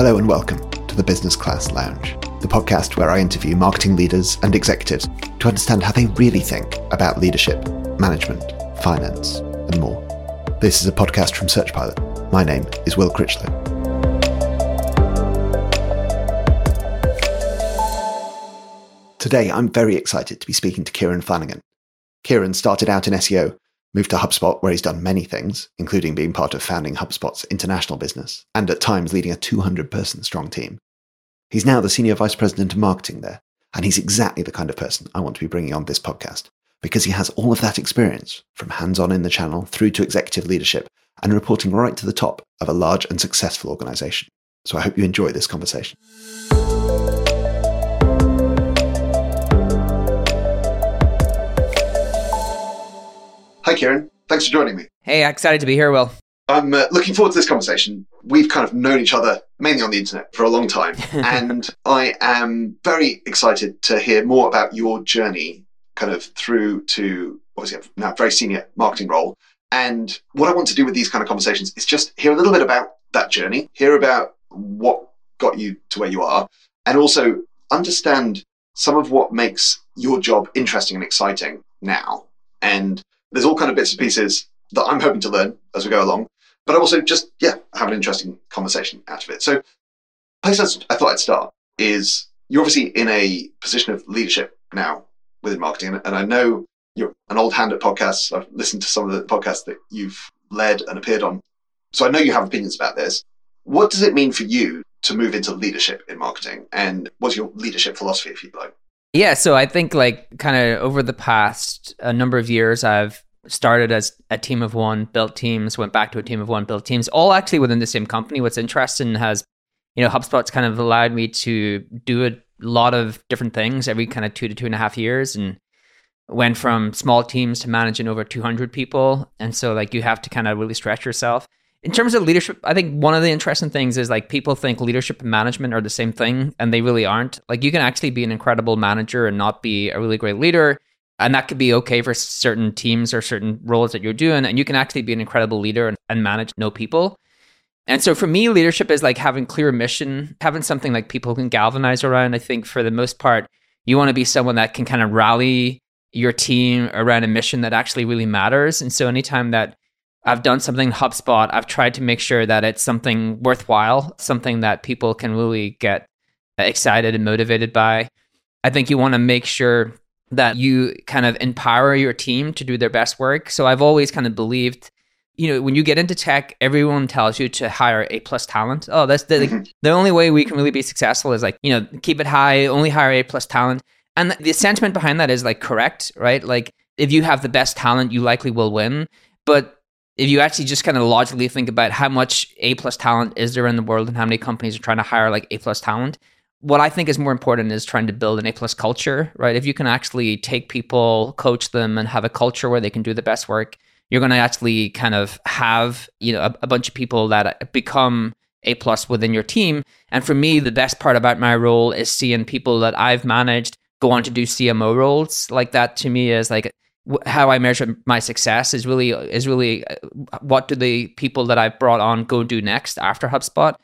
Hello and welcome to the Business Class Lounge, the podcast where I interview marketing leaders and executives to understand how they really think about leadership, management, finance, and more. This is a podcast from SearchPilot. My name is Will Critchlow. Today, I'm very excited to be speaking to Kieran Flanagan. Kieran started out in SEO moved to HubSpot, where he's done many things, including being part of founding HubSpot's international business and at times leading a 200 person strong team. He's now the Senior Vice President of Marketing there, and he's exactly the kind of person I want to be bringing on this podcast because he has all of that experience from hands on in the channel through to executive leadership and reporting right to the top of a large and successful organization. So I hope you enjoy this conversation. Hi, Kieran. Thanks for joining me. Hey, excited to be here, Will. I'm uh, looking forward to this conversation. We've kind of known each other mainly on the internet for a long time, and I am very excited to hear more about your journey, kind of through to obviously a now very senior marketing role. And what I want to do with these kind of conversations is just hear a little bit about that journey, hear about what got you to where you are, and also understand some of what makes your job interesting and exciting now. And there's all kind of bits and pieces that I'm hoping to learn as we go along, but I also just, yeah, have an interesting conversation out of it. So, place I thought I'd start is you're obviously in a position of leadership now within marketing, and I know you're an old hand at podcasts. I've listened to some of the podcasts that you've led and appeared on. So I know you have opinions about this. What does it mean for you to move into leadership in marketing? And what's your leadership philosophy, if you'd like? Yeah, so I think like kind of over the past a number of years, I've started as a team of one, built teams, went back to a team of one, built teams, all actually within the same company. What's interesting has, you know, HubSpot's kind of allowed me to do a lot of different things every kind of two to two and a half years and went from small teams to managing over 200 people. And so like you have to kind of really stretch yourself in terms of leadership, I think one of the interesting things is like people think leadership and management are the same thing, and they really aren't. Like you can actually be an incredible manager and not be a really great leader. And that could be okay for certain teams or certain roles that you're doing. And you can actually be an incredible leader and, and manage no people. And so for me, leadership is like having clear mission, having something like people can galvanize around. I think for the most part, you want to be someone that can kind of rally your team around a mission that actually really matters. And so anytime that I've done something in HubSpot. I've tried to make sure that it's something worthwhile, something that people can really get excited and motivated by. I think you want to make sure that you kind of empower your team to do their best work. So I've always kind of believed, you know, when you get into tech, everyone tells you to hire A plus talent. Oh, that's the mm-hmm. the only way we can really be successful is like, you know, keep it high, only hire A plus talent. And the sentiment behind that is like correct, right? Like if you have the best talent, you likely will win. But if you actually just kind of logically think about how much A plus talent is there in the world and how many companies are trying to hire like A plus talent, what I think is more important is trying to build an A plus culture, right? If you can actually take people, coach them, and have a culture where they can do the best work, you're going to actually kind of have you know a, a bunch of people that uh, become A plus within your team. And for me, the best part about my role is seeing people that I've managed go on to do CMO roles. Like that to me is like how I measure my success is really is really uh, what do the people that I've brought on go do next after HubSpot.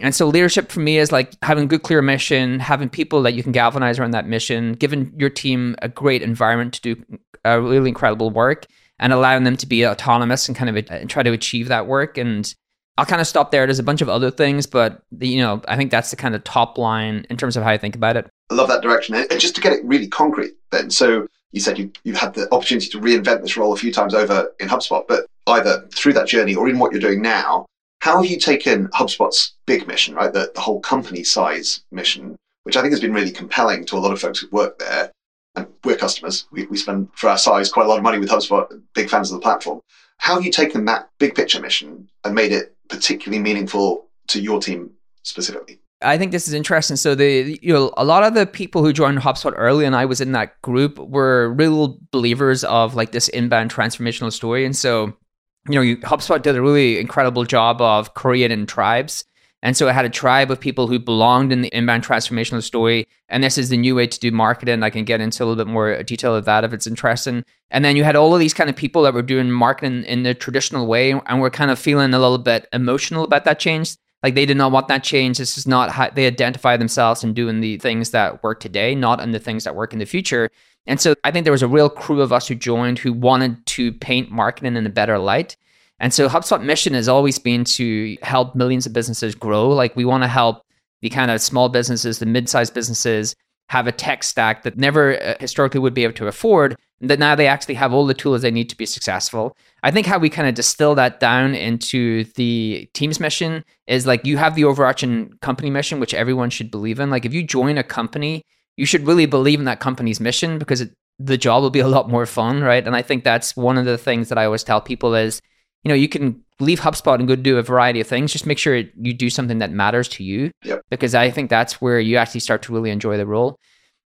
And so leadership for me is like having good clear mission, having people that you can galvanize around that mission, giving your team a great environment to do a really incredible work and allowing them to be autonomous and kind of uh, try to achieve that work and I'll kind of stop there. There's a bunch of other things, but the, you know, I think that's the kind of top line in terms of how I think about it. I love that direction. And just to get it really concrete, then, so you said you, you've had the opportunity to reinvent this role a few times over in HubSpot, but either through that journey or in what you're doing now, how have you taken HubSpot's big mission, right? The, the whole company size mission, which I think has been really compelling to a lot of folks who work there. And we're customers. We, we spend, for our size, quite a lot of money with HubSpot, big fans of the platform. How have you taken that big picture mission and made it particularly meaningful to your team specifically? I think this is interesting. So the you know a lot of the people who joined HubSpot early, and I was in that group, were real believers of like this inbound transformational story. And so you know, you, HubSpot did a really incredible job of creating tribes. And so I had a tribe of people who belonged in the inbound transformational story. And this is the new way to do marketing. I can get into a little bit more detail of that if it's interesting. And then you had all of these kind of people that were doing marketing in the traditional way and were kind of feeling a little bit emotional about that change Like they did not want that change. This is not how they identify themselves in doing the things that work today, not in the things that work in the future. And so I think there was a real crew of us who joined who wanted to paint marketing in a better light. And so HubSpot mission has always been to help millions of businesses grow. Like we want to help the kind of small businesses, the mid-sized businesses have a tech stack that never uh, historically would be able to afford and that now they actually have all the tools they need to be successful. I think how we kind of distill that down into the team's mission is like you have the overarching company mission, which everyone should believe in. Like if you join a company, you should really believe in that company's mission because it, the job will be a lot more fun, right? And I think that's one of the things that I always tell people is, you know, you can leave HubSpot and go do a variety of things. Just make sure you do something that matters to you, yep. because I think that's where you actually start to really enjoy the role.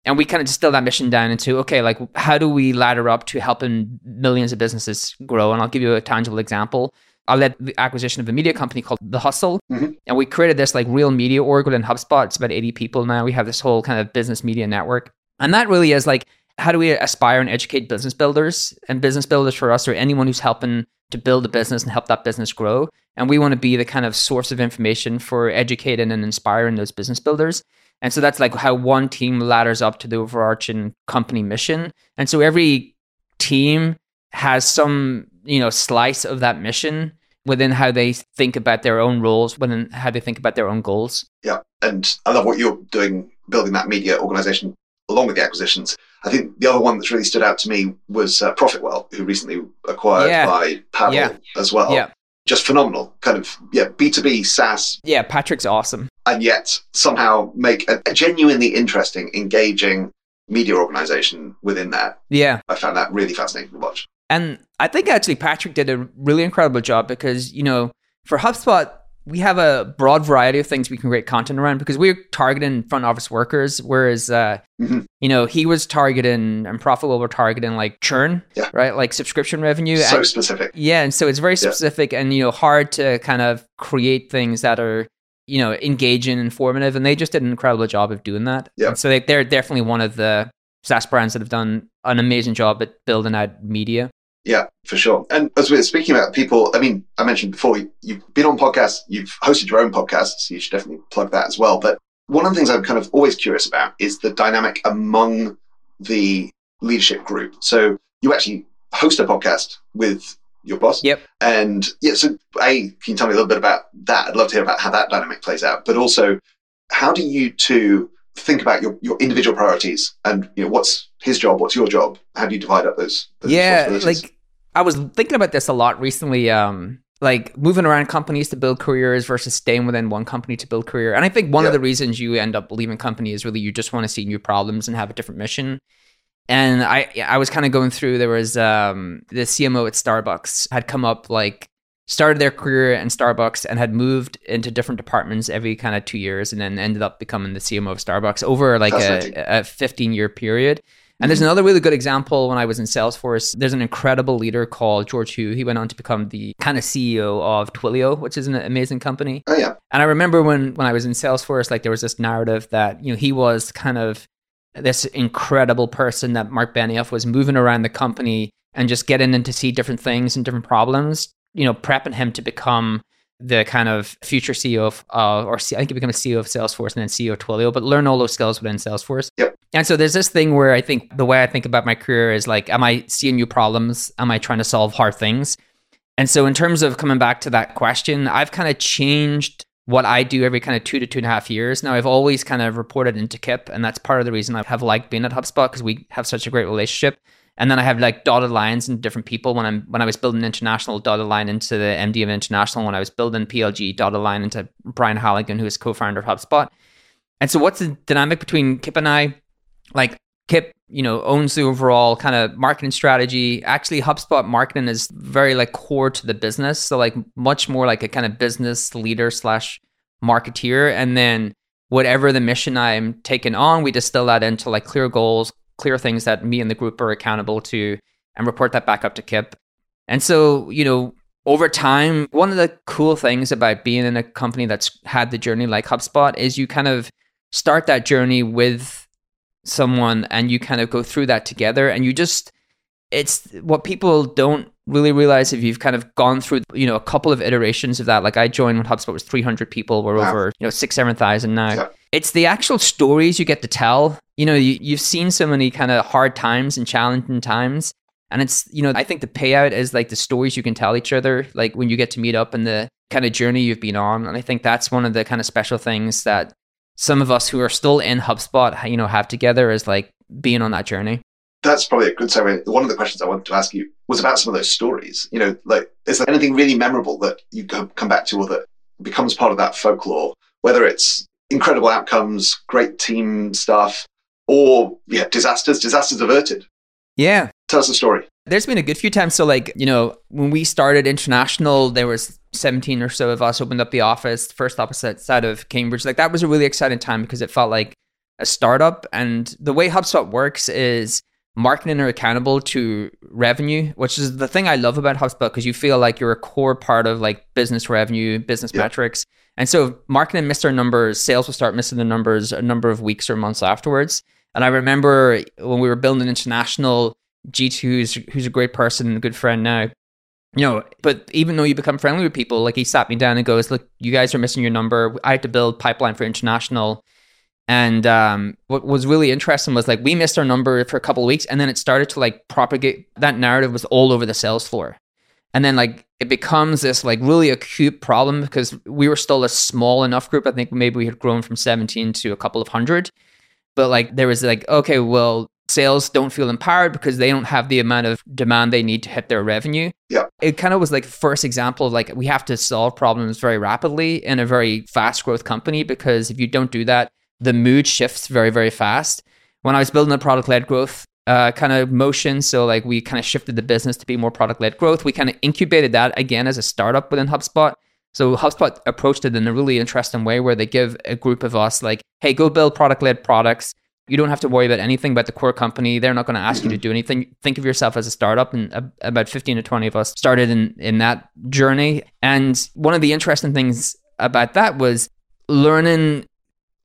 And we kind of distill that mission down into okay like how do we ladder up to helping millions of businesses grow? And i'll give you a tangible example. I led the acquisition of a media company called the hustle. Mm-hmm. and we created this like real media org within HubSpot. It's about 80 people now. We have this whole kind of business media network. And that really is like how do we aspire and educate business builders and business builders for us or anyone who's helping to build a business and help that business grow and we want to be the kind of source of information for educating and inspiring those business builders and so that's like how one team ladders up to the overarching company mission. And so every team has some, you know, slice of that mission within how they think about their own roles, within how they think about their own goals. Yeah. And I love what you're doing, building that media organization along with the acquisitions. I think the other one that's really stood out to me was uh, ProfitWell, who recently acquired Yeah. by Paddle Yeah. as well. Yeah. Just phenomenal. Kind of, yeah, B2B SaaS Yeah, Patrick's awesome. and yet somehow make a, a genuinely interesting, engaging media organization within that. Yeah. I found that really fascinating to watch. And I think actually Patrick did a really incredible job because, you know, for HubSpot, we have a broad variety of things we can create content around because we're targeting front office workers, whereas, uh, Mhm. you know, he was targeting and ProfitWell were targeting like churn, Yeah. right? Like subscription revenue. So and, specific. yeah. And so it's very Yeah. specific and, you know, hard to kind of create things that are, you know, engaging, informative. And they just did an incredible job of doing that. Yeah. And so they, they're definitely one of the SaaS brands that have done an amazing job at building out media. Yeah, for sure. And as we're speaking about people, I mean, I mentioned before, you've been on podcasts, you've hosted your own podcast, so you should definitely plug that as well. But one of the things I'm kind of always curious about is the dynamic among the leadership group. So you actually host a podcast with your boss. Yep. And yeah, so A, can you tell me a little bit about that? I'd love to hear about how that dynamic plays out. But also, how do you two think about your, your individual priorities and you know what's his job, what's your job? How do you divide up those, those yeah like i was thinking about this a lot recently um like moving around companies to build careers versus staying within one company to build career. And i think one of the reasons you end up leaving company is really you just want to see new problems and have a different mission. And i i was kind of going through there was um the cmo at starbucks had come up like started their career in starbucks and had moved into different departments every kind of two years and then ended up becoming the cmo of starbucks over like a, a 15 year period and there's another really good example when I was in Salesforce. There's an incredible leader called George Hu. He went on to become the kind of CEO of Twilio, which is an amazing company. Oh yeah, And I remember when when I was in Salesforce, like there was this narrative that you know he was kind of this incredible person that Mark Benioff was moving around the company and just getting in to see different things and different problems. You know, prepping him to become the kind of future CEO of, uh, or C- I think he became a CEO of Salesforce and then CEO of Twilio, but learn all those skills within Salesforce. Yep. And so there's this thing where I think the way I think about my career is like, am I seeing new problems? Am I trying to solve hard things? And so, in terms of coming back to that question, I've kind of changed what I do every kind of two to two and a half years. Now, I've always kind of reported into Kipp, and that's part of the reason I have liked being at HubSpot because we have such a great relationship. And then I have like dotted lines and different people. When I'm when I was building international, dotted line into the MD of international. When I was building PLG, dotted line into Brian Halligan, who is co-founder of HubSpot. And so, what's the dynamic between Kipp and I? Like Kipp, you know, owns the overall kind of marketing strategy. Actually, HubSpot marketing is very like core to the business. So like much more like a kind of business leader slash marketeer. And then whatever the mission I'm taking on, we distill that into like clear goals, clear things that me and the group are accountable to, and report that back up to Kipp. And so, you know, over time, one of the cool things about being in a company that's had the journey like HubSpot is you kind of start that journey with someone and you kind of go through that together and you just it's what people don't really realize if you've kind of gone through, you know, a couple of iterations of that. Like I joined when HubSpot was 300 people. We're wow. over, you know, six, 7,000 now. Yeah. It's the actual stories you get to tell. You know, you, you've seen so many kind of hard times and challenging times. And it's, you know, I think the payout is like the stories you can tell each other, like when you get to meet up and the kind of journey you've been on. And I think that's one of the kind of special things that some of us who are still in HubSpot, you know, have together is like being on that journey that's probably a good segue. One of the questions I wanted to ask you was about some of those stories. You know, like, is there anything really memorable that you come back to or that becomes part of that folklore, whether it's incredible outcomes, great team stuff, or yeah, disasters, disasters averted? Yeah. Tell us a story. There's been a good few times. So, like, you know, when we started international, there was 17 or so of us opened up the office, first opposite side of Cambridge. Like, that was a really exciting time because it felt like a startup. And the way HubSpot works is marketing are accountable to revenue, which is the thing I love about HubSpot because you feel like you're a core part of like business revenue, business yep. metrics. And so marketing missed their numbers, sales will start missing the numbers a number of weeks or months afterwards. And I remember when we were building international, G2, who's, who's a great person and a good friend now, you know, but even though you become friendly with people, like he sat me down and goes, look, you guys are missing your number. I had to build pipeline for international and um, what was really interesting was like we missed our number for a couple of weeks, and then it started to like propagate. That narrative was all over the sales floor, and then like it becomes this like really acute problem because we were still a small enough group. I think maybe we had grown from seventeen to a couple of hundred, but like there was like okay, well sales don't feel empowered because they don't have the amount of demand they need to hit their revenue. Yeah. It kind of was like first example of like we have to solve problems very rapidly in a very fast growth company because if you don't do that, the mood shifts very, very fast. When I was building a product led growth uh, kind of motion, so like we kind of shifted the business to be more product led growth, we kind of incubated that again as a startup within HubSpot. So HubSpot approached it in a really interesting way where they give a group of us like, hey, go build product led products. You don't have to worry about anything about the core company. They're not going to ask you to do anything. Think of yourself as a startup. And about 15 to 20 of us started in, in that journey. And one of the interesting things about that was learning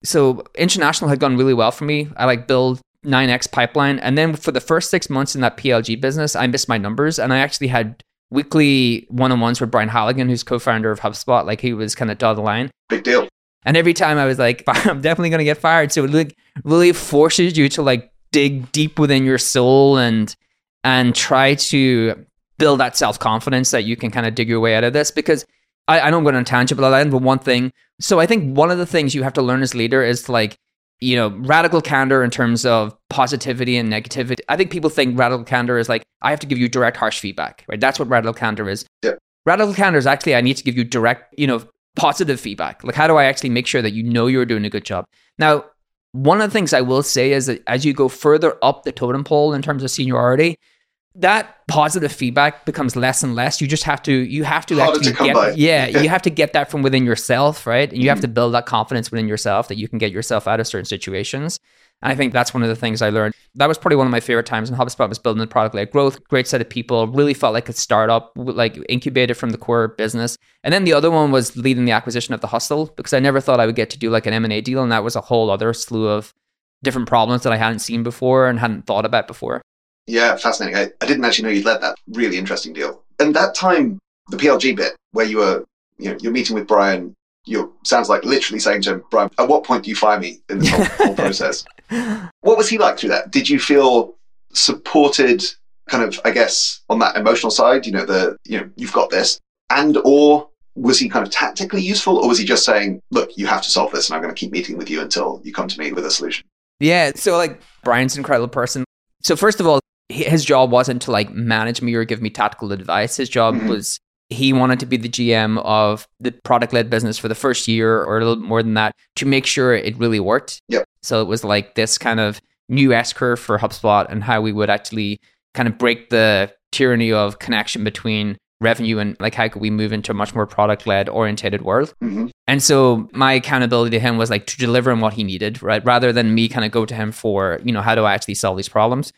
so international had gone really well for me. I like build 9x pipeline. And then for the first six months in that PLG business, I missed my numbers. And I actually had weekly one on ones with Brian Halligan, who's co founder of HubSpot. Like he was kind of dotted the line. Big deal. And every time I was like, I'm definitely going to get fired. So it like really forces you to like dig deep within your soul and and try to build that self confidence that you can kind of dig your way out of this. Because I, I don't go on a tangent, but I but one thing so I think one of the things you have to learn as leader is like, you know, radical candor in terms of positivity and negativity. I think people think radical candor is like, I have to give you direct, harsh feedback, right? That's what radical candor is. Yeah. Radical candor is actually, I need to give you direct, you know, positive feedback. Like, how do I actually make sure that you know you're doing a good job? Now, one of the things I will say is that as you go further up the totem pole in terms of seniority, that positive feedback becomes less and less. You just have to you have to Harder actually to get by. yeah, you have to get that from within yourself, right? And you mm-hmm. have to build that confidence within yourself that you can get yourself out of certain situations. And I think that's one of the things I learned. That was probably one of my favorite times in HubSpot was building the product led growth. Great set of people. Really felt like a startup, like incubated from the core business. And then the other one was leading the acquisition of the Hustle because I never thought I would get to do like an M and A deal, and that was a whole other slew of different problems that I hadn't seen before and hadn't thought about before. Yeah, fascinating. I, I didn't actually know you'd led that really interesting deal. And that time, the PLG bit where you were, you know, you're meeting with Brian, you sounds like literally saying to him, Brian, at what point do you fire me in this whole, whole process? What was he like through that? Did you feel supported kind of, I guess, on that emotional side, you know, the, you know, you've got this and or was he kind of tactically useful or was he just saying, look, you have to solve this and I'm going to keep meeting with you until you come to me with a solution? Yeah. So like Brian's an incredible person. So first of all, his job wasn't to like manage me or give me tactical advice. His job mm-hmm. was he wanted to be the GM of the product led business for the first year or a little more than that to make sure it really worked. Yep. So it was like this kind of new S curve for HubSpot and how we would actually kind of break the tyranny of connection between revenue and like how could we move into a much more product led orientated world. Mm-hmm. And so my accountability to him was like to deliver him what he needed, right? Rather than me kind of go to him for, you know, how do I actually solve these problems?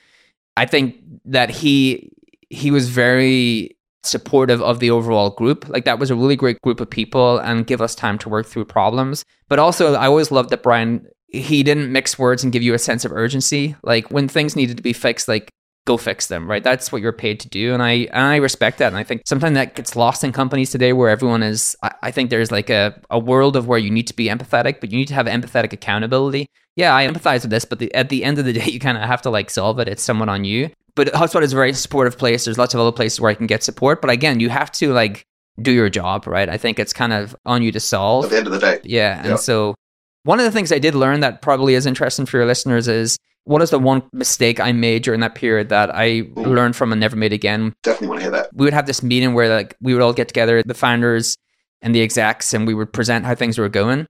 I think that he he was very supportive of the overall group. Like that was a really great group of people and give us time to work through problems. But also I always loved that Brian he didn't mix words and give you a sense of urgency. Like when things needed to be fixed, like go fix them, right? That's what you're paid to do. And I and I respect that. And I think sometimes that gets lost in companies today where everyone is I, I think there's like a, a world of where you need to be empathetic, but you need to have empathetic accountability. Yeah, I empathize with this, but the, at the end of the day, you kind of have to like solve it. It's someone on you. But HubSpot is a very supportive place. There's lots of other places where I can get support. But again, you have to like do your job, right? I think it's kind of on you to solve. At the end of the day. Yeah. And so one of the things I did learn that probably is interesting for your listeners is what is the one mistake I made during that period that I Ooh. learned from and never made again? Definitely want to hear that. We would have this meeting where like we would all get together, the founders and the execs, and we would present how things were going.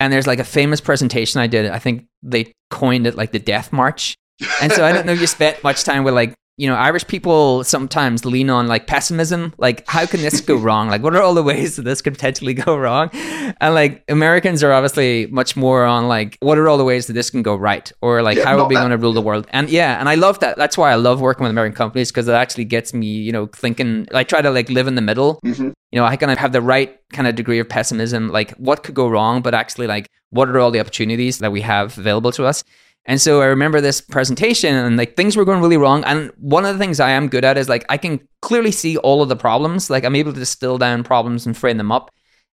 And there's like a famous presentation I did. I think they coined it like the death march. And so I don't know if you spent much time with like you know, Irish people sometimes lean on like pessimism. Like, how can this go wrong? Like, what are all the ways that this could potentially go wrong? And like, Americans are obviously much more on like, what are all the ways that this can go right? Or like, Yeah, how are we going to rule the world? And yeah, and I love that. That's why I love working with American companies because it actually gets me, you know, thinking. I try to like live in the middle. hmm You know, I kind of have the right kind of degree of pessimism. Like, what could go wrong? But actually, like, what are all the opportunities that we have available to us? And so I remember this presentation and like things were going really wrong. And one of the things I am good at is like I can clearly see all of the problems. Like I'm able to distill down problems and frame them up.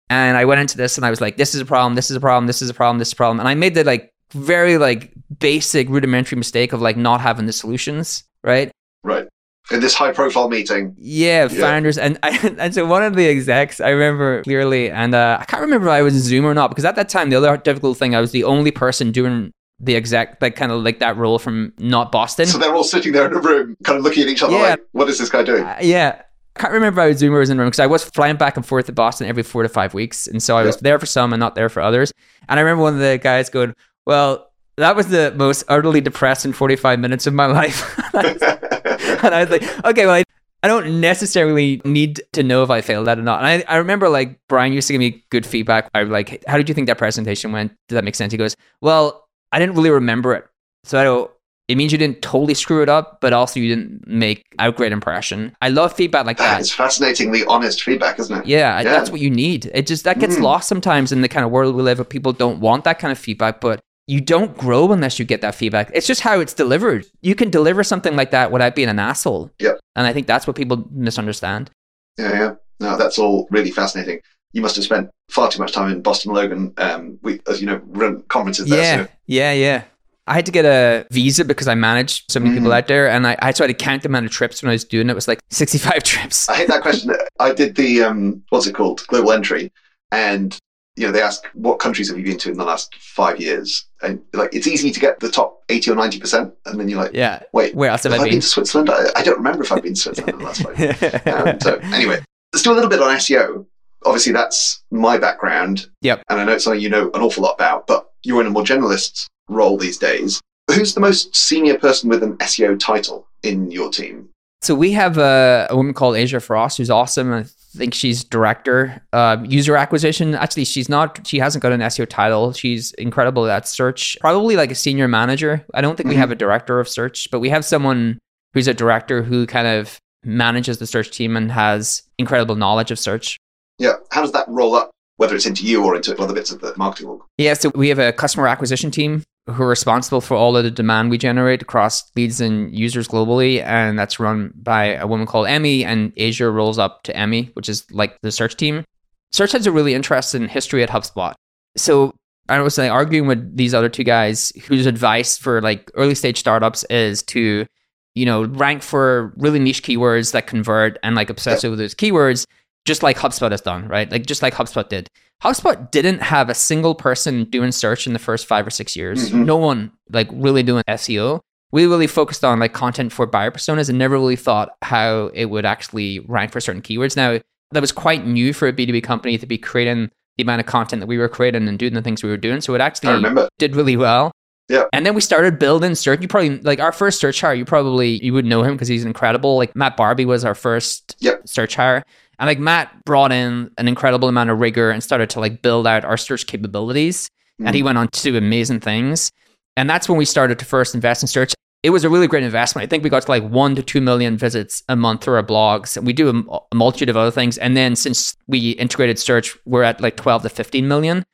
And I went into this and I was like, this is a problem, this is a problem, this is a problem, this is a problem. And I made the like very like basic rudimentary mistake of like not having the solutions, right? Right. In this high profile meeting. Yeah, Yeah. founders and and so one of the execs I remember clearly, and uh, I can't remember if I was in Zoom or not because at that time the other difficult thing I was the only person doing the exact like kind of like that role from not Boston. So they're all sitting there in a room, kind of looking at each other Yeah. like, what is this guy doing? Uh, yeah. I can't remember how I was Zoom was in the room because I was flying back and forth to Boston every four to five weeks. And so I was there for some and not there for others. And I remember one of the guys going, Well, that was the most utterly depressing 45 minutes of my life. and I was like, Okay, well, I, I don't necessarily need to know if I failed that or not. And I, I remember like Brian used to give me good feedback. I was like, How did you think that presentation went? Did that make sense? He goes, Well, I didn't really remember it. So I don't. It means you didn't totally screw it up, but also you didn't make a great impression. I love feedback like that is fascinatingly honest feedback, isn't it? Yeah, Yeah. that's what you need. It just that gets Mm. lost sometimes in the kind of world we live where people don't want that kind of feedback, but you don't grow unless you get that feedback. It's just how it's delivered. You can deliver something like that without being an asshole. Yep. And I think that's what people misunderstand. Yeah, yeah. No, that's all really fascinating. You must have spent far too much time in Boston, Logan. Um, we, as you know, run conferences there. yeah, So yeah, yeah. I had to get a visa because I managed so many people Mhm. out there, and I, I tried to count the amount of trips when I was doing it. It was like sixty-five trips. I hate that question. I did the um, what's it called, global entry, and you know they ask what countries have you been to in the last five years, and like it's easy to get the top eighty or ninety percent, and then you're like, Yeah. wait, Where else have have I been been? to Switzerland? I, I don't remember if I've been to Switzerland in the last five years. Um, so anyway, let's do a little bit on SEO. Obviously, that's my background. Yep. And I know it's something you know an awful lot about, but you're in a more generalist role these days. Who's the most senior person with an SEO title in your team? So we have a, a woman called Aja Frost who's awesome. I think she's director uh, user acquisition. Actually, she's not. She hasn't got an SEO title. She's incredible at search. Probably like a senior manager. I don't think we Mhm. have a director of search, but we have someone who's a director who kind of manages the search team and has incredible knowledge of search. Yeah. How does that roll up, whether it's into you or into other bits of the marketing org? Yeah, so we have a customer acquisition team who are responsible for all of the demand we generate across leads and users globally. And that's run by a woman called Emmy, and Aja rolls up to Emmy, which is like the search team. Search has a really interesting history at HubSpot. So I was like arguing with these other two guys whose advice for like early stage startups is to, you know, rank for really niche keywords that convert and like obsess over those keywords, just like HubSpot has done, right? Like just like HubSpot did. HubSpot didn't have a single person doing search in the first five or six years. Mhm. No one like really doing SEO. We really focused on like content for buyer personas and never really thought how it would actually rank for certain keywords. Now that was quite new for a B2B company to be creating the amount of content that we were creating and doing the things we were doing. So it actually did really well. Yeah. And then we started building search. You probably like our first search hire. You probably you would know him because he's incredible. Like Matt Barby was our first Yep. search hire, and like Matt brought in an incredible amount of rigor and started to like build out our search capabilities. And he mm. went on to do amazing things. And that's when we started to first invest in search. It was a really great investment. I think we got to like one to two million visits a month through our blogs. And we do a, a multitude of other things. And then since we integrated search, we're at like 12 to 15 million.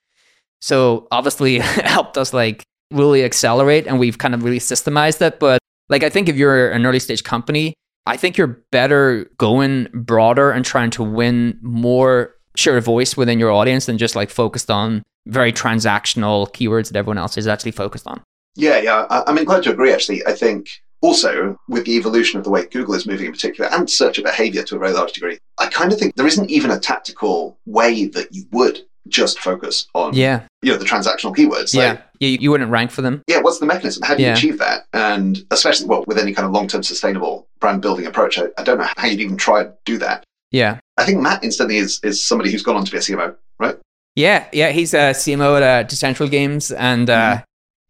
So obviously it helped us like really accelerate and we've kind of really systemized it. But Like I think if you're an early stage company, I think you're better going broader and trying to win more share of voice within your audience than just like focused on very transactional keywords that everyone else is actually focused on. Yeah, yeah. I, I'm inclined to agree, actually. I think also with the evolution of the way Google is moving in particular and searcher behavior to a very large degree, I kind of think there isn't even a tactical way that you would just focus on Yeah. You know the transactional keywords. yeah. Like, You, you wouldn't rank for them. yeah, what's the mechanism? How do you Yeah. achieve that? And especially well, with any kind of long term sustainable brand building approach, I, I don't know how you'd even try to do that. Yeah. I think Matt instantly is is somebody who's gone on to be a CMO, right? Yeah. Yeah. He's a CMO at uh, Decentral Games and uh,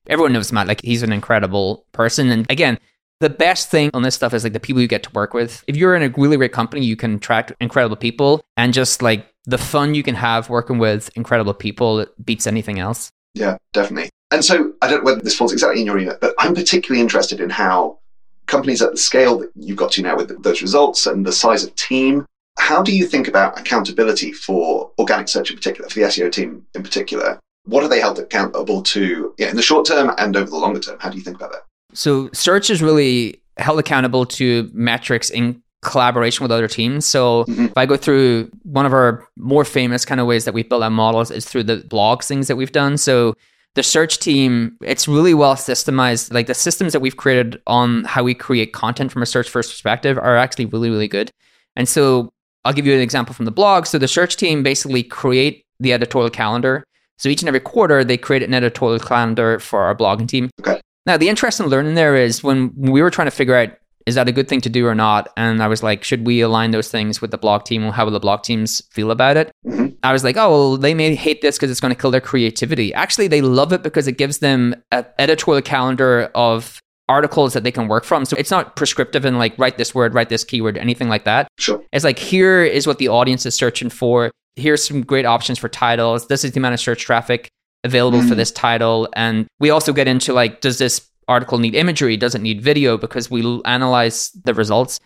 everyone knows Matt. Like he's an incredible person. And again, the best thing on this stuff is like the people you get to work with. If you're in a really great company, you can attract incredible people and just like the fun you can have working with incredible people beats anything else. Yeah, definitely. And so I don't know whether this falls exactly in your remit, but I'm particularly interested in how companies at the scale that you've got to now with those results and the size of team, how do you think about accountability for organic search in particular, for the SEO team in particular? What are they held accountable to yeah, in the short term and over the longer term? How do you think about that? So search is really held accountable to metrics in collaboration with other teams. So Mhm. if I go through one of our more famous kind of ways that we build our models is through the blog things that we've done. So the search team, it's really well systemized. Like the systems that we've created on how we create content from a search first perspective are actually really, really good. And so I'll give you an example from the blog. So the search team basically create the editorial calendar. So each and every quarter, they create an editorial calendar for our blogging team. Okay. Now, the interesting learning there is when we were trying to figure out is that a good thing to do or not, and I was like, should we align those things with the blog team? How will the blog teams feel about it? Mhm. I was like, oh, well, they may hate this because it's going to kill their creativity. Actually, they love it because it gives them an editorial calendar of articles that they can work from. So it's not prescriptive and like write this word, write this keyword, anything like that. Sure. It's like here is what the audience is searching for. Here's some great options for titles. This is the amount of search traffic available for Mm. this title. And we also get into like, does this article need imagery? Does it need video? Because we analyze the results.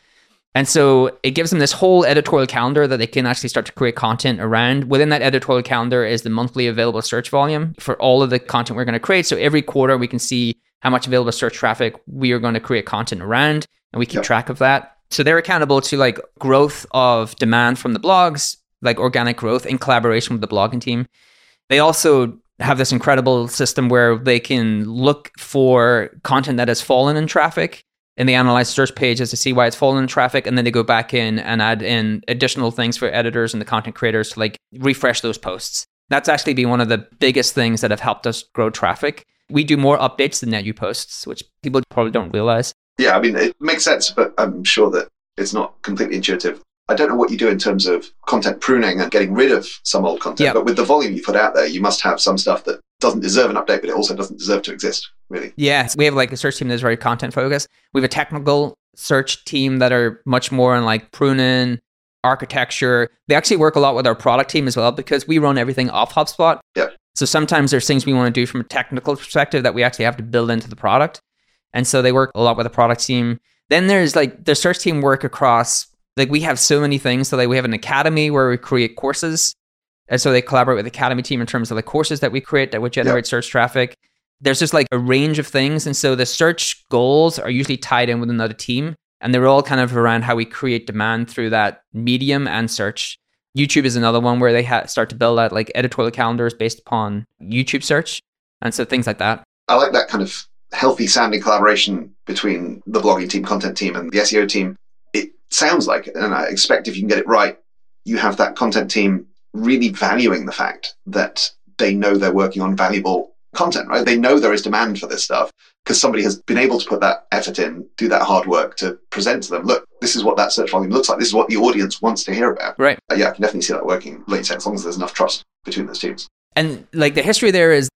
And so it gives them this whole editorial calendar that they can actually start to create content around. Within that editorial calendar is the monthly available search volume for all of the content we're going to create. So every quarter we can see how much available search traffic we are going to create content around and we keep Yep. track of that. So they're accountable to like growth of demand from the blogs, like organic growth in collaboration with the blogging team. They also have this incredible system where they can look for content that has fallen in traffic and they analyze search pages to see why it's fallen in traffic and then they go back in and add in additional things for editors and the content creators to like refresh those posts. That's actually been one of the biggest things that have helped us grow traffic. We do more updates than new posts which people probably don't realize. Yeah, I mean, it makes sense, but I'm sure that it's not completely intuitive. I don't know what you do in terms of content pruning and getting rid of some old content, Yeah. but with the volume you put out there, you must have some stuff that doesn't deserve an update, but it also doesn't deserve to exist, really. Yeah, we have like a search team that's very content focused. We have a technical search team that are much more on like pruning, architecture. They actually work a lot with our product team as well because we run everything off HubSpot. Yeah. So sometimes there's things we want to do from a technical perspective that we actually have to build into the product. And so they work a lot with the product team. Then there's like the search team work across like we have so many things. So like we have an academy where we create courses. And so they collaborate with the academy team in terms of the courses that we create that would generate search traffic there's just like a range of things. And so the search goals are usually tied in with another team. And they're all kind of around how we create demand through that medium and search. YouTube is another one where they ha- start to build out like editorial calendars based upon YouTube search. And so things like that. I like that kind of healthy sounding collaboration between the blogging team, content team, and the SEO team. Sounds like, it. and I expect if you can get it right, you have that content team really valuing the fact that they know they're working on valuable content, right? They know there is demand for this stuff because somebody has been able to put that effort in, do that hard work to present to them. Look, this is what that search volume looks like. This is what the audience wants to hear about. Right. Uh, yeah, I can definitely see that working. Like you said, as long as there's enough trust between those teams. And like the history there is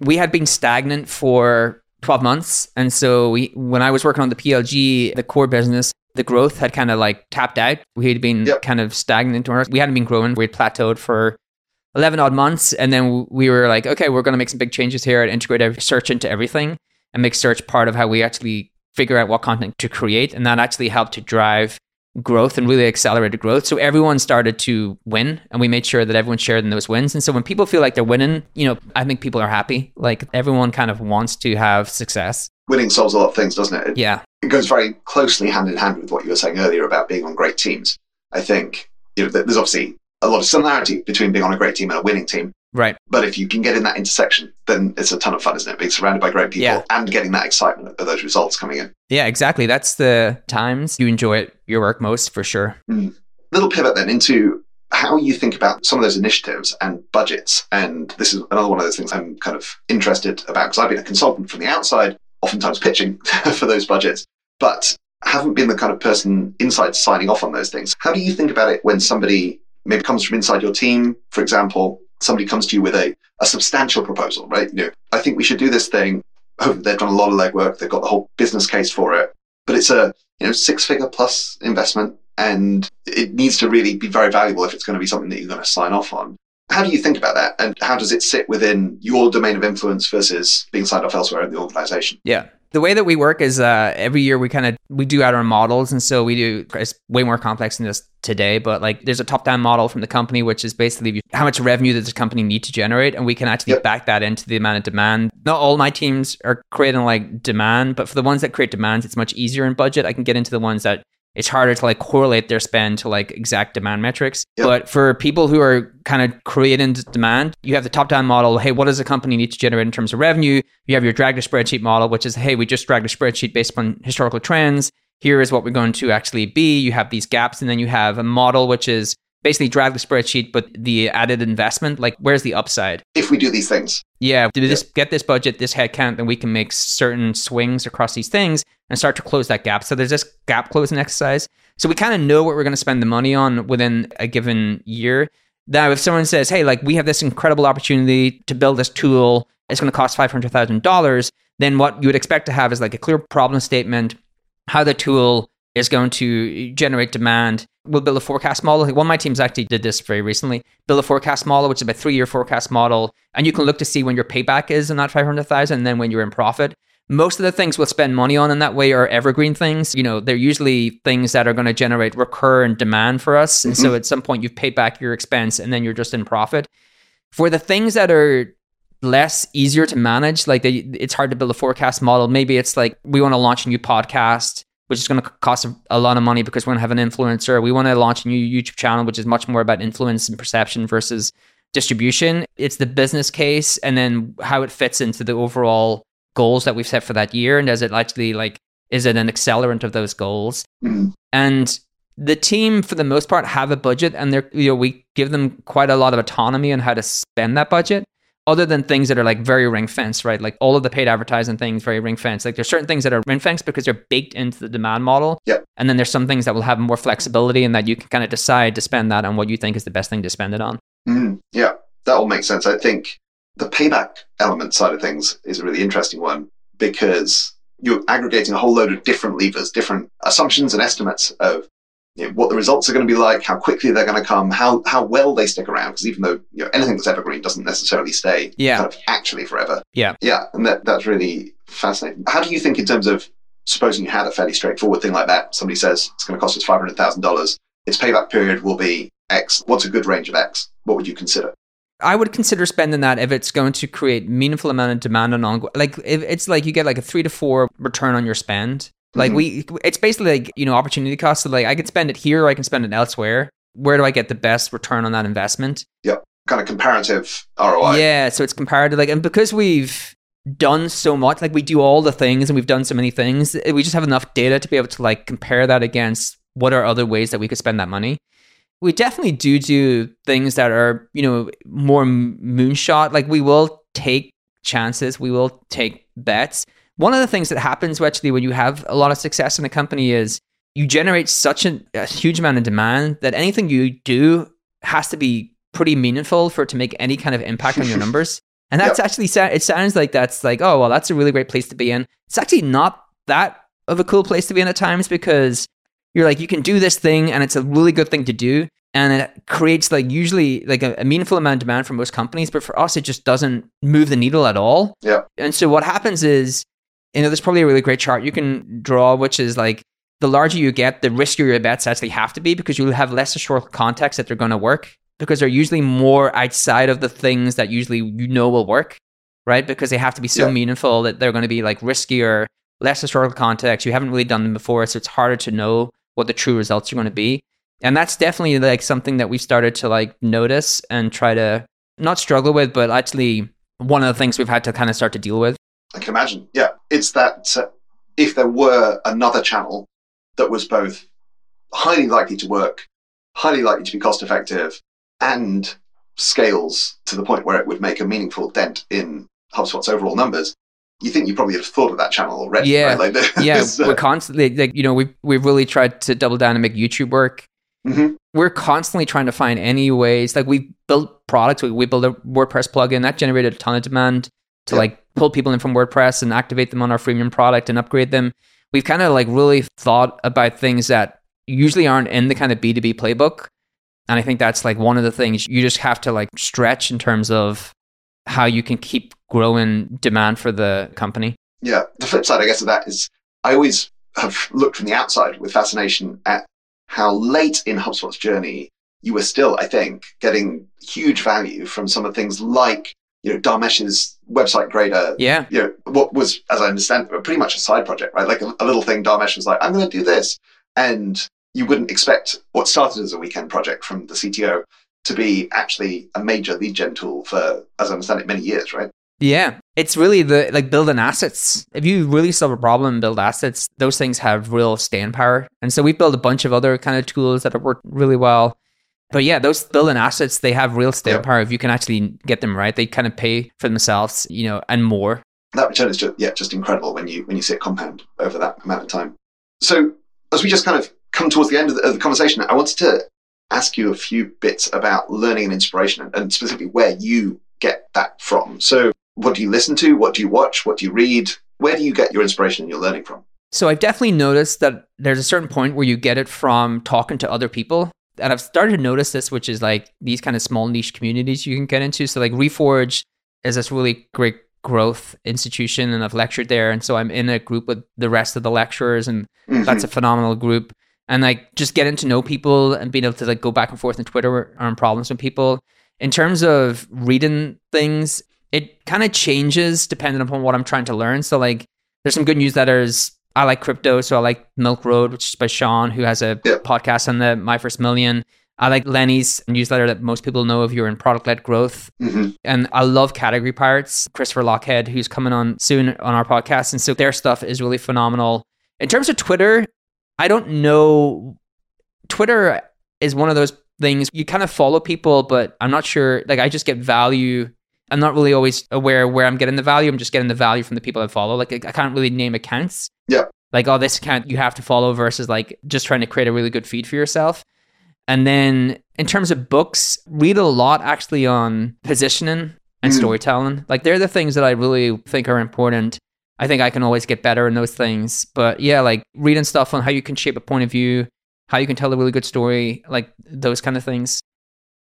we had been stagnant for 12 months. And so we, when I was working on the PLG, the core business, the growth had kind of like tapped out. We had been Yep. kind of stagnant. We hadn't been growing. We had plateaued for 11 odd months. And then we were like, okay, we're going to make some big changes here and integrate every search into everything and make search part of how we actually figure out what content to create. And that actually helped to drive growth and really accelerated growth. So everyone started to win and we made sure that everyone shared in those wins. And so when people feel like they're winning, you know, I think people are happy. Like everyone kind of wants to have success. Winning solves a lot of things, doesn't it? it yeah. It goes very closely hand in hand with what you were saying earlier about being on great teams. I think, you know, there's obviously a lot of similarity between being on a great team and a winning team. Right. But if you can get in that intersection, then it's a ton of fun, isn't it? Being surrounded by great people Yeah. and getting that excitement of those results coming in. Yeah, exactly. That's the times you enjoy it, your work most for sure. Hmm. Little pivot then into how you think about some of those initiatives and budgets. And this is another one of those things I'm kind of interested about because I've been a consultant from the outside, oftentimes pitching for those budgets, but haven't been the kind of person inside signing off on those things. How do you think about it when somebody maybe comes from inside your team, for example, somebody comes to you with a, a substantial proposal, right? You know, I think we should do this thing. Hopefully they've done a lot of legwork, they've got the whole business case for it, but it's a you know six figure plus investment and it needs to really be very valuable if it's going to be something that you're going to sign off on. How do you think about that? And how does it sit within your domain of influence versus being signed off elsewhere in the organization? Yeah. The way that we work is uh, every year we kind of we do out our models, and so we do. It's way more complex than this today, but like there's a top-down model from the company, which is basically how much revenue does the company need to generate, and we can actually Yep. back that into the amount of demand. Not all my teams are creating like demand, but for the ones that create demands, it's much easier in budget. I can get into the ones that it's harder to like correlate their spend to like exact demand metrics. Yep. But for people who are kind of creating demand, you have the top down model. Hey, what does the company need to generate in terms of revenue? You have your drag to spreadsheet model, which is, hey, we just dragged a spreadsheet based upon historical trends. Here is what we're going to actually be. You have these gaps, and then you have a model, which is basically drag the spreadsheet, but the added investment, like where's the upside? If we do these things, Yeah, do this get this budget, this headcount, then we can make certain swings across these things and start to close that gap. So there's this gap closing exercise. So we kind of know what we're going to spend the money on within a given year. Now, if someone says, "Hey, like we have this incredible opportunity to build this tool, it's going to cost five hundred thousand dollars," then what you would expect to have is like a clear problem statement, how the tool is going to generate demand. We'll build a forecast model. One of my teams actually did this very recently. Build a forecast model, which is a three-year forecast model, and you can look to see when your payback is on that five hundred thousand, and then when you're in profit. Most of the things we'll spend money on in that way are evergreen things. You know, they're usually things that are going to generate recurrent demand for us. And so mm-hmm. at some point you've paid back your expense and then you're just in profit. For the things that are less easier to manage, like they, it's hard to build a forecast model. Maybe it's like we want to launch a new podcast, which is going to cost a- lot of money because we're going to have an influencer. We want to launch a new YouTube channel, which is much more about influence and perception versus distribution. It's the business case and then how it fits into the overall goals that we've set for that year. And does it actually like, is it an accelerant of those goals? mm, and the team for the most part have a budget and they're you know we give them quite a lot of autonomy on how to spend that budget other than things that are like very ring fenced right? Like all of the paid advertising things very ring fenced. Like there's certain things that are ring fenced because they're baked into the demand model. Yep. and then there's some things that will have more flexibility and that you can kind of decide to spend that on what you think is the best thing to spend it on. Mm, yeah, that all makes sense. I think the payback element side of things is a really interesting one because you're aggregating a whole load of different levers, different assumptions and estimates of what the results are going to be like, how quickly they're going to come, how how well they stick around. Because even though you know, anything that's evergreen doesn't necessarily stay Yeah. kind of actually forever. Yeah. yeah, and that that's really fascinating. How do you think in terms of supposing you had a fairly straightforward thing like that? Somebody says it's going to cost us five hundred thousand dollars. Its payback period will be X. What's a good range of X? What would you consider? I would consider spending that if it's going to create meaningful amount of demand on ongoing. Like if it's like you get like a three to four return on your spend. Like Mhm. we, it's basically like you know opportunity cost. So like I could spend it here, or I can spend it elsewhere. Where do I get the best return on that investment? Yep, kind of comparative ROI. Yeah, so it's comparative. Like, and because we've done so much, like we do all the things, and we've done so many things, we just have enough data to be able to like compare that against what are other ways that we could spend that money. We definitely do do things that are, you know, more moonshot. Like we will take chances, we will take bets. One of the things that happens actually when you have a lot of success in a company is you generate such a, a huge amount of demand that anything you do has to be pretty meaningful for it to make any kind of impact on your numbers. And that's actually it sounds like that's like oh well that's a really great place to be in. It's actually not that of a cool place to be in at times because you're like you can do this thing and it's a really good thing to do and it creates like usually like a, a meaningful amount of demand for most companies but for us it just doesn't move the needle at all Yeah. and so what happens is you know there's probably a really great chart you can draw which is like the larger you get, the riskier your bets actually have to be because you'll have less historical context that they're going to work because they're usually more outside of the things that usually you know will work, right? Because they have to be so Yeah. meaningful that they're going to be like riskier, less historical context. You haven't really done them before, so it's harder to know what the true results are going to be. And that's definitely like something that we've started to like notice and try to not struggle with, but actually one of the things we've had to kind of start to deal with. I can imagine. Yeah, it's that uh, if there were another channel that was both highly likely to work, highly likely to be cost effective, and scales to the point where it would make a meaningful dent in HubSpot's overall numbers, you think you probably have thought of that channel already. Yeah. right? Like, yeah, uh, we're constantly like you know we've we've really tried to double down and make YouTube work. mhm. We're constantly trying to find any ways. Like we built products, we, we built a WordPress plugin that generated a ton of demand to Yeah. like pull people in from WordPress and activate them on our freemium product and upgrade them. We've kind of like really thought about things that usually aren't in the kind of B two B playbook, and I think that's like one of the things you just have to like stretch in terms of how you can keep growing demand for the company. Yeah. The flip side, I guess, of that is I always have looked from the outside with fascination at how late in HubSpot's journey you were still, I think, getting huge value from some of the things like, you know, Dharmesh's website grader. Yeah, You know, what was, as I understand, pretty much a side project, right? Like a, a little thing Dharmesh was like, I'm going to do this. And you wouldn't expect what started as a weekend project from the CTO to be actually a major lead gen tool for, as I understand it, many years, right? Yeah, it's really the like building assets. If you really solve a problem and build assets, those things have real staying power. And so we've built a bunch of other kind of tools that have worked really well. But yeah, those building mm. assets, they have real staying Yeah. power if you can actually get them right. They kind of pay for themselves, you know, and more. that return is just yeah just incredible when you when you see it compound over that amount of time so as we just kind of come towards the end of the, of the conversation i wanted to ask you a few bits about learning and inspiration and, and specifically where you get that from so what do you listen to what do you watch what do you read where do you get your inspiration and your learning from So I've definitely noticed that there's a certain point where you get it from talking to other people. And I've started to notice this, which is like these kind of small niche communities you can get into. So like Reforge is this really great growth institution and I've lectured there. And so I'm in a group with the rest of the lecturers and Mhm. that's a phenomenal group. And like just getting to know people and being able to like go back and forth on Twitter on problems with people. In terms of reading things, it kind of changes depending upon what I'm trying to learn. So like there's some good newsletters. I like crypto, so I like Milk Road, which is by Shaan, who has a Yeah. podcast on the My First Million. I like Lenny's newsletter that most people know if you're in product led growth. Mhm. And I love Category Pirates, Christopher Lochhead, who's coming on soon on our podcast. And so their stuff is really phenomenal. In terms of Twitter, I don't know. Twitter is one of those things you kind of follow people, but I'm not sure. Like, I just get value. I'm not really always aware where I'm getting the value. I'm just getting the value from the people I follow. Like, I can't really name accounts. Yeah. Like, oh, this account you have to follow versus like just trying to create a really good feed for yourself. And then in terms of books, read a lot actually on positioning and Mm. storytelling. Like they're the things that I really think are important. I think I can always get better in those things. But yeah, like reading stuff on how you can shape a point of view, how you can tell a really good story, like those kind of things.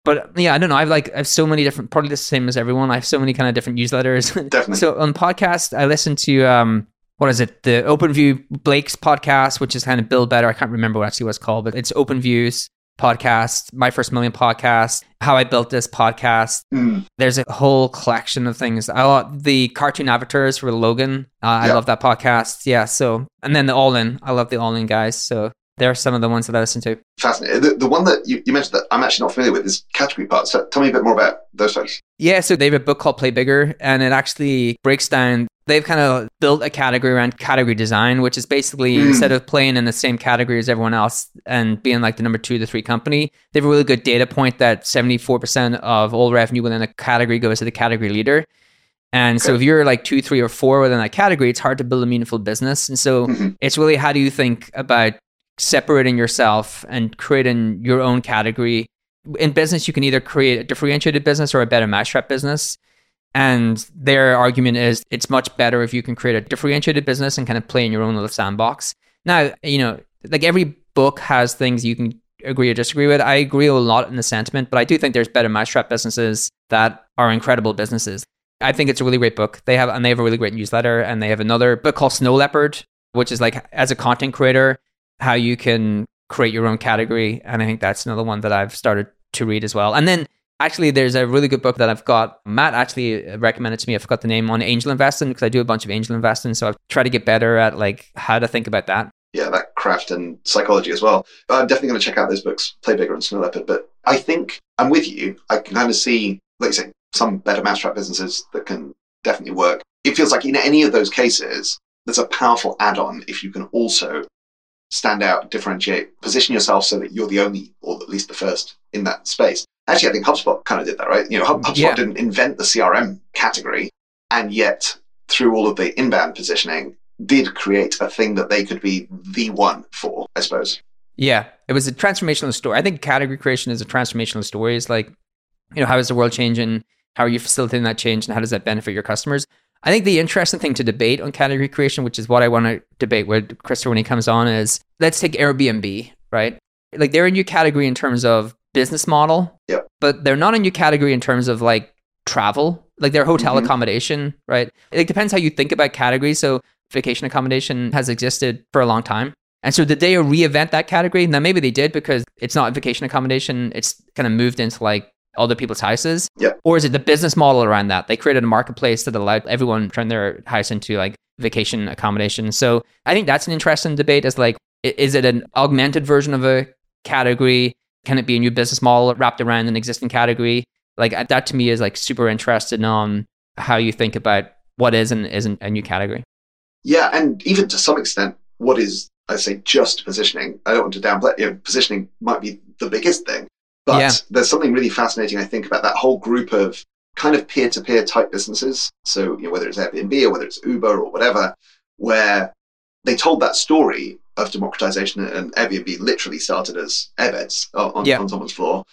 But yeah, I don't know. I've like I have so many different, probably the same as everyone. I have so many kind of different newsletters. definitely So on podcast, I listen to um, what is it? The OpenView Blake's podcast, which is kind of build better. I can't remember what actually it's called, but it's OpenViews podcast, my first million podcast, how I built this podcast. Mm. There's a whole collection of things. I love the cartoon avatars for Logan. Uh, I love that podcast. Yeah. So and then the All In. I love the All In guys. So there are some of the ones that I listen to. fascinating the, the one that you, you mentioned that i'm actually not familiar with is Category Pirates so tell me a bit more about those folks Yeah, so they have a book called Play Bigger, and it actually breaks down. They've kind of built a category around category design, which is basically Mm. instead of playing in the same category as everyone else and being like the number two to three company, they have a really good data point that 74% of all revenue within a category goes to the category leader. And so if you're like two, three, or four within that category, it's hard to build a meaningful business. And so Mhm. it's really how do you think about separating yourself and creating your own category. In business you can either create a differentiated business or a better mousetrap business. And their argument is it's much better if you can create a differentiated business and kind of play in your own little sandbox. Now you know like every book has things you can agree or disagree with. I agree a lot in the sentiment but i do think there's better mousetrap businesses that are incredible businesses. I think it's a really great book. They have and they have a really great newsletter and they have another book called snow leopard which is like as a content creator how you can create your own category. And I think that's another one that I've started to read as well. And then actually, there's a really good book that I've got. Matt actually uh, recommended to me. I forgot the name on angel investing because I do a bunch of angel investing. So I've tried to get better at like how to think about that. Yeah, that craft and psychology as well. I'm definitely going to check out those books, Play Bigger and Snow Leopard. But I think I'm with you. I can kind of see, like you say, some better mousetrap businesses that can definitely work. It feels like in any of those cases, there's a powerful add-on if you can also stand out, differentiate, position yourself so that you're the only, or at least the first in that space. Actually, I think HubSpot kind of did that, right? You know, mm, HubSpot yeah. didn't invent the CRM category, and yet through all of the inbound positioning, did create a thing that they could be the one for, I suppose. Yeah, it was a transformational story. I think category creation is a transformational story. It's like, you know, how is the world changing? How are you facilitating that change, and how does that benefit your customers? I think the interesting thing to debate on category creation, which is what I want to debate with Christopher when he comes on, is let's take Airbnb, right? Like they're a new category in terms of business model, yep. but they're not a new category in terms of like travel, like their hotel mm-hmm. accommodation, right? It depends how you think about categories. So vacation accommodation has existed for a long time. And so did they reinvent that category? Now maybe they did because it's not vacation accommodation. It's kind of moved into like other people's houses? Yep. Or is it the business model around that? They created a marketplace that allowed everyone to turn their house into like vacation accommodation. So I think that's an interesting debate is like, is it an augmented version of a category? Can it be a new business model wrapped around an existing category? Like that to me is like super interested on how you think about what is and isn't a new category. Yeah, and even to some extent, what is I say just positioning. I don't want to downplay. You know, positioning might be the biggest thing, but yeah. there's something really fascinating, I think, about that whole group of kind of peer to peer type businesses. So, you know, whether it's Airbnb or whether it's Uber or whatever, where they told that story of democratization and Airbnb literally started as airbeds on, yeah. on someone's floor.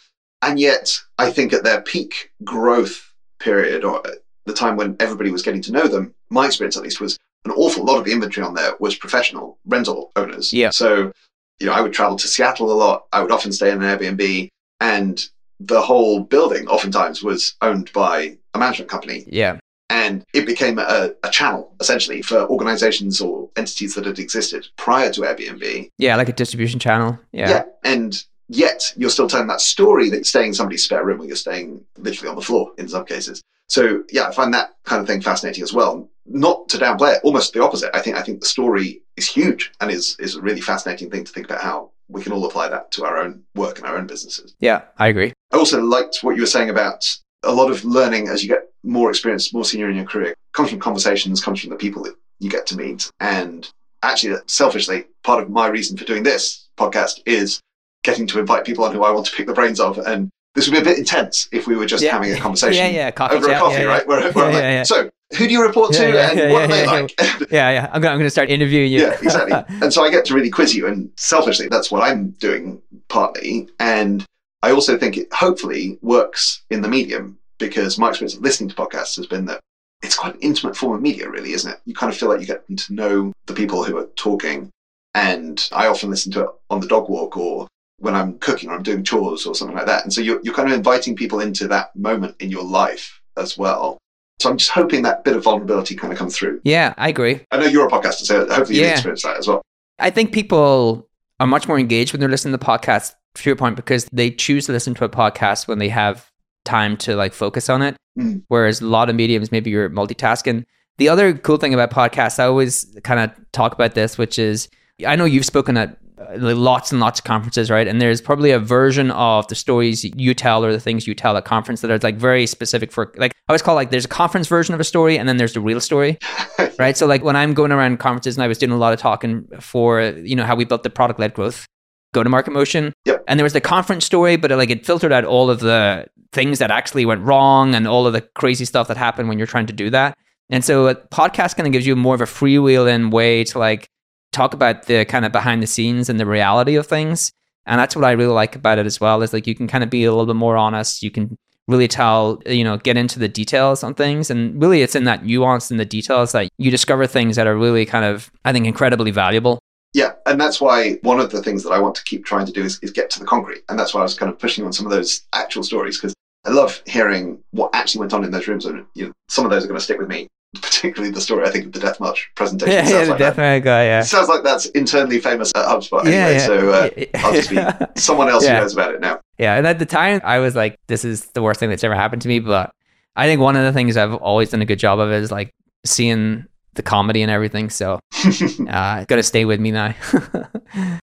And yet, I think at their peak growth period or the time when everybody was getting to know them, my experience at least was an awful lot of the inventory on there was professional rental owners. Yeah. So, you know, I would travel to Seattle a lot. I would often stay in an Airbnb and the whole building oftentimes was owned by a management company. Yeah. And it became a, a channel essentially for organizations or entities that had existed prior to Airbnb. Yeah, like a distribution channel. Yeah. Yeah. And yet you're still telling that story that you're staying in somebody's spare room or you're staying literally on the floor in some cases. So yeah, I find that kind of thing fascinating as well. Not to downplay it, almost the opposite. I think I think the story is huge and is is a really fascinating thing to think about how we can all apply that to our own work and our own businesses. Yeah, I agree. I also liked what you were saying about a lot of learning as you get more experience, more senior in your career, comes from conversations, comes from the people that you get to meet. And actually, selfishly, part of my reason for doing this podcast is getting to invite people on who I want to pick the brains of. And this would be a bit intense if we were just yeah. having a conversation yeah, yeah, coffee over chat, a coffee, right? Where, where yeah, yeah, so who do you report to yeah, and what are they like? yeah, yeah. I'm going, I'm going to start interviewing you. yeah, exactly. And so I get to really quiz you. And selfishly, that's what I'm doing partly. And I also think it hopefully works in the medium because my experience of listening to podcasts has been that it's quite an intimate form of media, really, isn't it? You kind of feel like you get to know the people who are talking. And I often listen to it on the dog walk or when I'm cooking or I'm doing chores or something like that. And so you're, you're kind of inviting people into that moment in your life as well. So I'm just hoping that bit of vulnerability kind of comes through. Yeah, I agree. I know you're a podcaster, so hopefully you yeah. experience that as well. I think people are much more engaged when they're listening to podcasts, to your point, because they choose to listen to a podcast when they have time to like focus on it. Mm. Whereas a lot of mediums, maybe you're multitasking. The other cool thing about podcasts, I always kind of talk about this, which is I know you've spoken at lots and lots of conferences, right? And there's probably a version of the stories you tell or the things you tell at conference that are like very specific for like I always call like there's a conference version of a story and then there's the real story, right? So like when I'm going around conferences and I was doing a lot of talking for you know how we built the product led growth go to market motion. Yep. And there was the conference story, but it, like it filtered out all of the things that actually went wrong and all of the crazy stuff that happened when you're trying to do that. And so a podcast kind of gives you more of a freewheeling way to like talk about the kind of behind the scenes and the reality of things. And that's what I really like about it as well is like you can kind of be a little bit more honest. You can really tell, you know, get into the details on things. And really it's in that nuance in the details that you discover things that are really kind of, I think, incredibly valuable. Yeah, and that's why one of the things that I want to keep trying to do is, is get to the concrete. And that's why I was kind of pushing on some of those actual stories because I love hearing what actually went on in those rooms. And you know, some of those are going to stick with me particularly the story I think of the Death March presentation. Yeah, yeah, the like Death that. March guy. Yeah, It sounds like that's internally famous at HubSpot anyway. yeah, yeah. So uh. I'll just be someone else Yeah. who knows about it now. Yeah, and at the time, I was like, "This is the worst thing that's ever happened to me." But I think one of the things I've always done a good job of is like seeing the comedy and everything. So, uh, gonna stay with me now.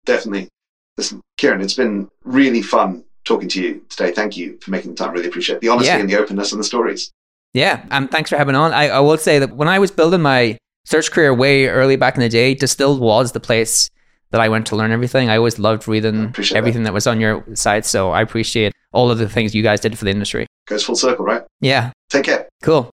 Definitely. Listen, Kieran, it's been really fun talking to you today. Thank you for making the time. Really appreciate the honesty Yeah. and the openness and the stories. Yeah, um, thanks for having on. I, I will say that when I was building my search career way early back in the day, Distilled was the place that I went to learn everything. I always loved reading appreciate everything that was on your site. So I appreciate all of the things you guys did for the industry. Goes full circle, right? Yeah, Take care. cool.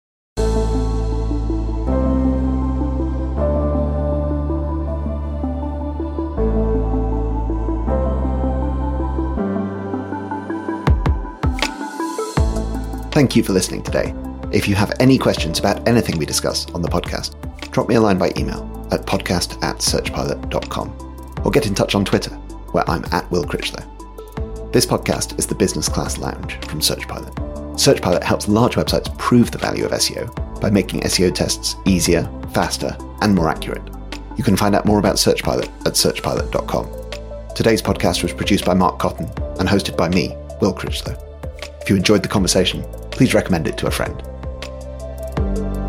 Thank you for listening today. If you have any questions about anything we discuss on the podcast, drop me a line by email at podcast at searchpilot.com or get in touch on Twitter, where I'm at Will Critchlow. This podcast is the Business Class Lounge from SearchPilot. SearchPilot helps large websites prove the value of SEO by making SEO tests easier, faster, and more accurate. You can find out more about SearchPilot at searchpilot.com. Today's podcast was produced by Mark Cotton and hosted by me, Will Critchlow. If you enjoyed the conversation, please recommend it to a friend you